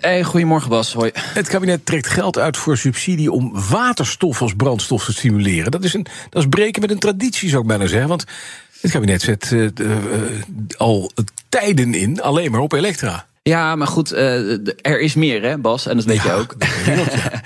Hey, goedemorgen Bas. Hoi. Het kabinet trekt geld uit voor subsidie om waterstof als brandstof te stimuleren. Dat is, een, dat is breken met een traditie, zou ik bijna zeggen. Want het kabinet zet uh, uh, al tijden in alleen maar op elektra. Ja, maar goed, uh, er is meer, hè, Bas? En dat weet ja, je ook. Dat ja.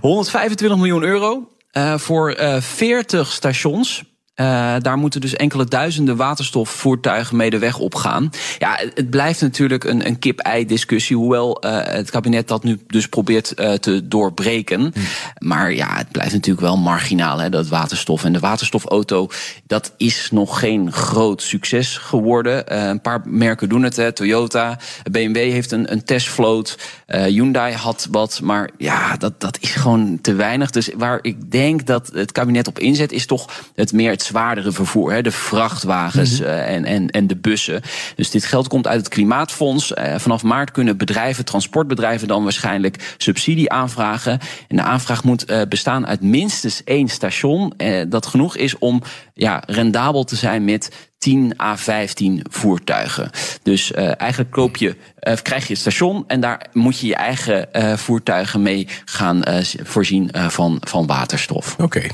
125 miljoen euro voor 40 stations. Uh, daar moeten dus enkele duizenden waterstofvoertuigen mee de weg op gaan. Ja, het blijft natuurlijk een, een kip-ei-discussie, hoewel uh, het kabinet dat nu dus probeert uh, te doorbreken. Hm. Maar ja, het blijft natuurlijk wel marginaal, hè, dat waterstof. En de waterstofauto, dat is nog geen groot succes geworden. een paar merken doen het, hè. Toyota, BMW heeft een, een testvloot, Hyundai had wat, maar ja, dat, dat is gewoon te weinig. Dus waar ik denk dat het kabinet op inzet, is toch het meer het zwaardere vervoer. Hè, de vrachtwagens mm -hmm. uh, en, en, en de bussen. Dus dit geld komt uit het Klimaatfonds. Uh, vanaf maart kunnen bedrijven, transportbedrijven dan waarschijnlijk subsidie aanvragen. En de aanvraag moet uh, bestaan uit minstens één station. dat genoeg is om ja, rendabel te zijn met 10 à 15 voertuigen. Dus uh, eigenlijk koop je, uh, krijg je het station en daar moet je je eigen uh, voertuigen mee gaan voorzien van, van waterstof. Oké. Okay.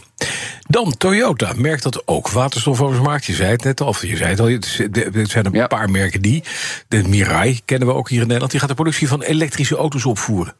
Dan Toyota merkt dat ook waterstof over markt. Je zei het net al, of je zei het al, er zijn een ja. paar merken die. De Mirai kennen we ook hier in Nederland. Die gaat de productie van elektrische auto's opvoeren.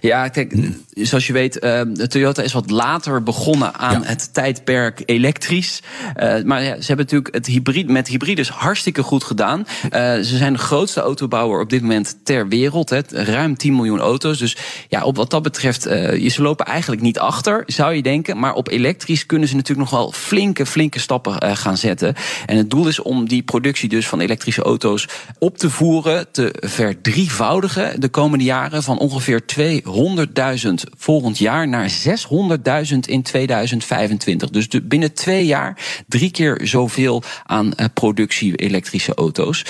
Ja, kijk, zoals je weet, uh, Toyota is wat later begonnen aan ja. het tijdperk elektrisch. Uh, maar ja, ze hebben natuurlijk het hybrid, met hybrides hartstikke goed gedaan. Uh, ze zijn de grootste autobouwer op dit moment ter wereld. Hè, ruim 10 miljoen auto's. Dus ja, op wat dat betreft, uh, ze lopen eigenlijk niet achter, zou je denken. Maar op elektrisch kunnen ze natuurlijk nog wel flinke, flinke stappen gaan zetten. En het doel is om die productie dus van elektrische auto's op te voeren, te verdrievoudigen de komende jaren van ongeveer 200.000 volgend jaar naar 600.000 in 2025. Dus binnen twee jaar drie keer zoveel aan uh, productie elektrische auto's.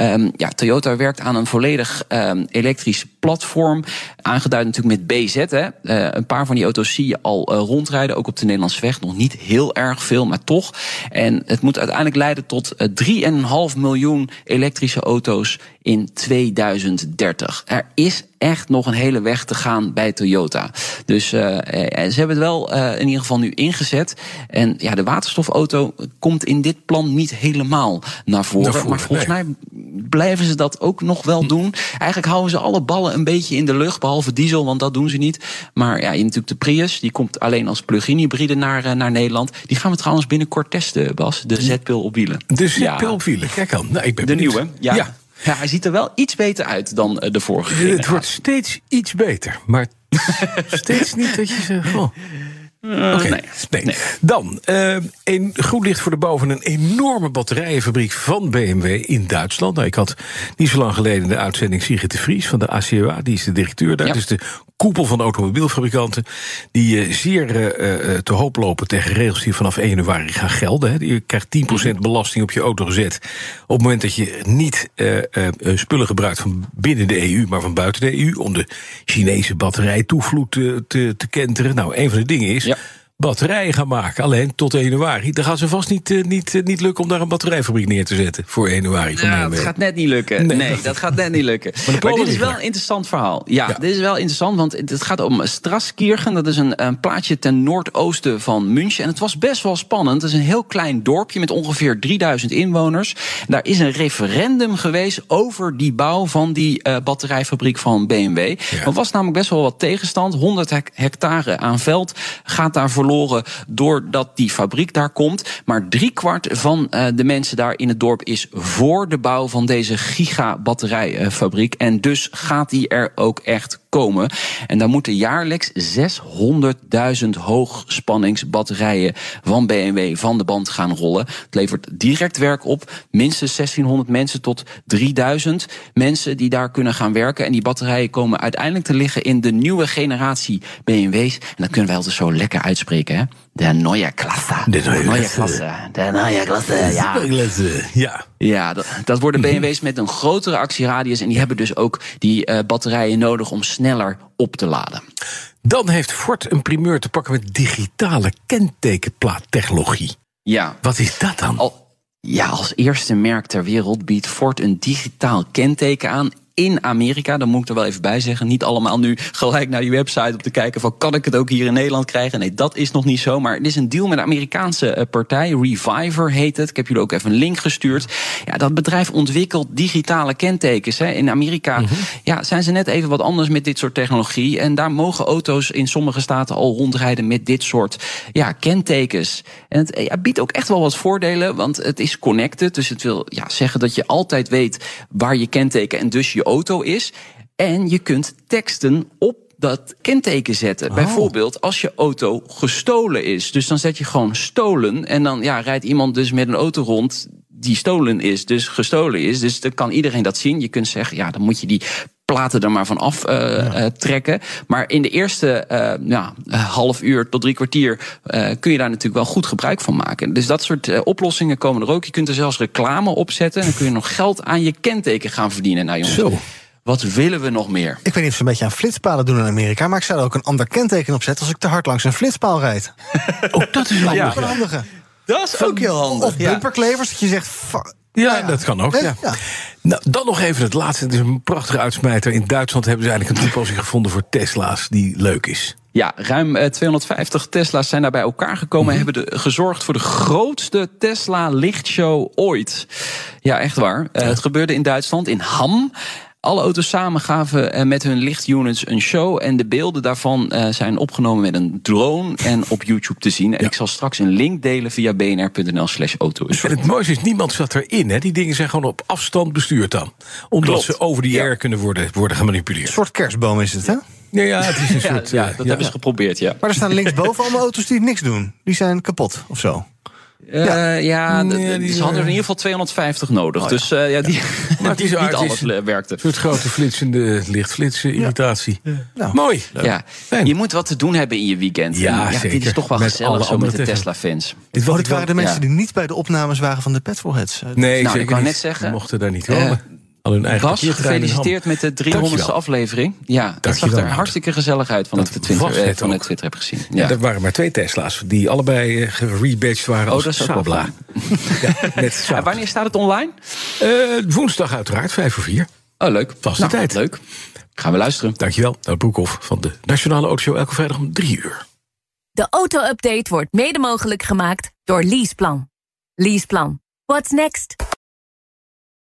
Um, ja, Toyota werkt aan een volledig um, elektrisch platform. Aangeduid natuurlijk met BZ. Hè. Uh, een paar van die auto's zie je al uh, rondrijden, ook op de Nederlandse weg. Nog niet heel erg veel, maar toch. En het moet uiteindelijk leiden tot 3,5 miljoen elektrische auto's in 2030. Er is echt nog een hele weg te gaan bij Toyota. Dus uh, ze hebben het wel uh, in ieder geval nu ingezet. En ja, de waterstofauto komt in dit plan niet helemaal naar voren. Naar voren maar volgens nee. mij blijven ze dat ook nog wel doen. Eigenlijk houden ze alle ballen een beetje in de lucht, behalve diesel, want dat doen ze niet. Maar ja, je hebt natuurlijk de Prius, die komt alleen als plug-in hybride naar, uh, naar Nederland. Die gaan we trouwens binnenkort testen, Bas. De Z-pil op wielen. De Z-pil op wielen, kijk aan. Nou, ik ben de benieuwd. nieuwe, ja. ja. Ja, hij ziet er wel iets beter uit dan de vorige. Het wordt steeds iets beter, maar steeds niet dat je zegt. Oh. Uh, okay. nee, nee. nee, Dan, uh, een goed licht voor de boven een enorme batterijenfabriek van BMW in Duitsland. Nou, ik had niet zo lang geleden de uitzending Sigrid de Vries van de ACOA, die is de directeur daar. Ja. Dus de koepel van automobielfabrikanten, die uh, zeer te hoop lopen tegen regels die vanaf 1 januari gaan gelden. Hè. Je krijgt 10% belasting op je auto gezet op het moment dat je niet spullen gebruikt van binnen de EU, maar van buiten de EU, om de Chinese batterijtoevloed te, te, te kenteren. Nou, een van de dingen is. Ja batterijen gaan maken. Alleen tot 1 januari. Dan gaat ze vast niet, uh, niet, uh, niet lukken om daar een batterijfabriek neer te zetten. Voor 1 januari. Ja, dat gaat net niet lukken. Nee, nee dat gaat net niet lukken. Maar, maar dit is wel een interessant verhaal. Ja, ja, dit is wel interessant, want het gaat om Straskirchen. Dat is een, een plaatsje ten noordoosten van München. En het was best wel spannend. Het is een heel klein dorpje met ongeveer 3000 inwoners. Daar is een referendum geweest over die bouw van die uh, batterijfabriek van BMW. Ja. Er was namelijk best wel wat tegenstand. 100 hectare aan veld gaat daar verloren doordat die fabriek daar komt. Maar driekwart van uh, de mensen daar in het dorp is voor de bouw van deze gigabatterijfabriek. En dus gaat die er ook echt komen. En daar moeten jaarlijks 600.000 hoogspanningsbatterijen van BMW van de band gaan rollen. Het levert direct werk op. Minstens 1600 mensen tot 3000 mensen die daar kunnen gaan werken. En die batterijen komen uiteindelijk te liggen in de nieuwe generatie BMW's. En dat kunnen wij altijd zo lekker uitspreken hè? De neue Klasse. De neue neue Klasse. Klasse. De neue Klasse, ja. Ja. Ja, dat, dat worden BMW's met een grotere actieradius. En die hebben dus ook die eh, batterijen nodig om sneller op te laden. Dan heeft Ford een primeur te pakken met digitale kentekenplaattechnologie. Ja, Wat is dat dan? Al, ja, als eerste merk ter wereld biedt Ford een digitaal kenteken aan. In Amerika, dan moet ik er wel even bij zeggen. Niet allemaal nu gelijk naar die website om te kijken van kan ik het ook hier in Nederland krijgen? Nee, dat is nog niet zo. Maar het is een deal met een Amerikaanse eh, partij. Reviver heet het. Ik heb jullie ook even een link gestuurd. Ja, dat bedrijf ontwikkelt digitale kentekens. Hè. In Amerika ja, zijn ze net even wat anders met dit soort technologie. En daar mogen auto's in sommige staten al rondrijden met dit soort ja, kentekens. En het ja, biedt ook echt wel wat voordelen, want het is connected. Dus het wil ja, zeggen dat je altijd weet waar je kenteken en dus je auto is. En je kunt teksten op dat kenteken zetten. Bijvoorbeeld als je auto gestolen is. Dus dan zet je gewoon stolen. En dan ja, rijdt iemand dus met een auto rond die stolen is, dus gestolen is. Dus dan kan iedereen dat zien. Je kunt zeggen, ja, dan moet je die platen er maar van af eh, eh, trekken. Maar in de eerste eh, ja, half uur tot drie kwartier kun je daar natuurlijk wel goed gebruik van maken. Dus dat soort oplossingen komen er ook. Je kunt er zelfs reclame op zetten. En dan kun je nog geld aan je kenteken gaan verdienen. Nou jongens, Zo. wat willen we nog meer? Ik weet niet of ze een beetje aan flitspalen doen in Amerika, maar ik zou er ook een ander kenteken op zetten als ik te hard langs een flitspaal rijd. Oh, dat is wel Ja. een ja. handige. Dat is ook heel handig. Of bumperklevers, dat je zegt. fuck. Ja, dat kan ook. Ja. Nou, dan nog even het laatste. Het is een prachtige uitsmijter. In Duitsland hebben ze eigenlijk een toepassing gevonden voor Tesla's die leuk is. Ja, ruim eh, 250 Tesla's zijn daar bij elkaar gekomen en hebben de, gezorgd voor de grootste Tesla lichtshow ooit. Ja, echt waar. Eh, het gebeurde in Duitsland, in Ham. Alle auto's samen gaven eh, met hun lichtunits een show. En de beelden daarvan eh, zijn opgenomen met een drone en op YouTube te zien. En ik zal straks een link delen via bnr.nl slash auto. En het mooiste is, niemand zat erin. Hè. Die dingen zijn gewoon op afstand bestuurd dan. Omdat Klopt. ze over die Ja. air kunnen worden, worden gemanipuleerd. Een soort kerstboom is het, hè? Ja, ja, het is een Ja, soort... ja, eh, dat hebben ze geprobeerd, ja. Maar er staan linksboven allemaal auto's die niks doen. Die zijn kapot of zo. Eh, ja, Nee, die, ze hadden er in eh, ieder geval 250 nodig. dus eh, ja, die, Maar het is niet is alles le- werkte. Een soort grote flitsende lichtflitsen irritatie. Nou. Mooi. Ja, Fijn. je moet wat te doen hebben in je weekend. Ja, En Dit zeker. is toch wel Met gezellig alle zo andere met de Tesla. Tesla-fans. Dit Oh, dit waren de mensen ja. die niet bij de opnames waren van de Petrolheads. Eh, Nee, Nou, zeker ik wou niet. net zeggen, Die mochten daar niet eh, komen. Al hun eigen Bas, gefeliciteerd met de 300ste Dankjewel. aflevering. Ja, dat zag er hartstikke gezellig uit van Dat het Twitter, eh, het van ook. het Twitter heb gezien. Ja. Ja. er waren maar twee Tesla's die allebei eh, gerebadged waren Oh, als dat is ook wel Sabla. Ja, met En Saab. wanneer staat het online? Eh, woensdag uiteraard, vijf voor vier. Oh, leuk. Vaste Nou, tijd. Leuk. Gaan we luisteren. Dankjewel, Nout Broekhoff van de Nationale Autoshow elke vrijdag om drie uur. De auto-update wordt mede mogelijk gemaakt door Leaseplan. Leaseplan. What's next?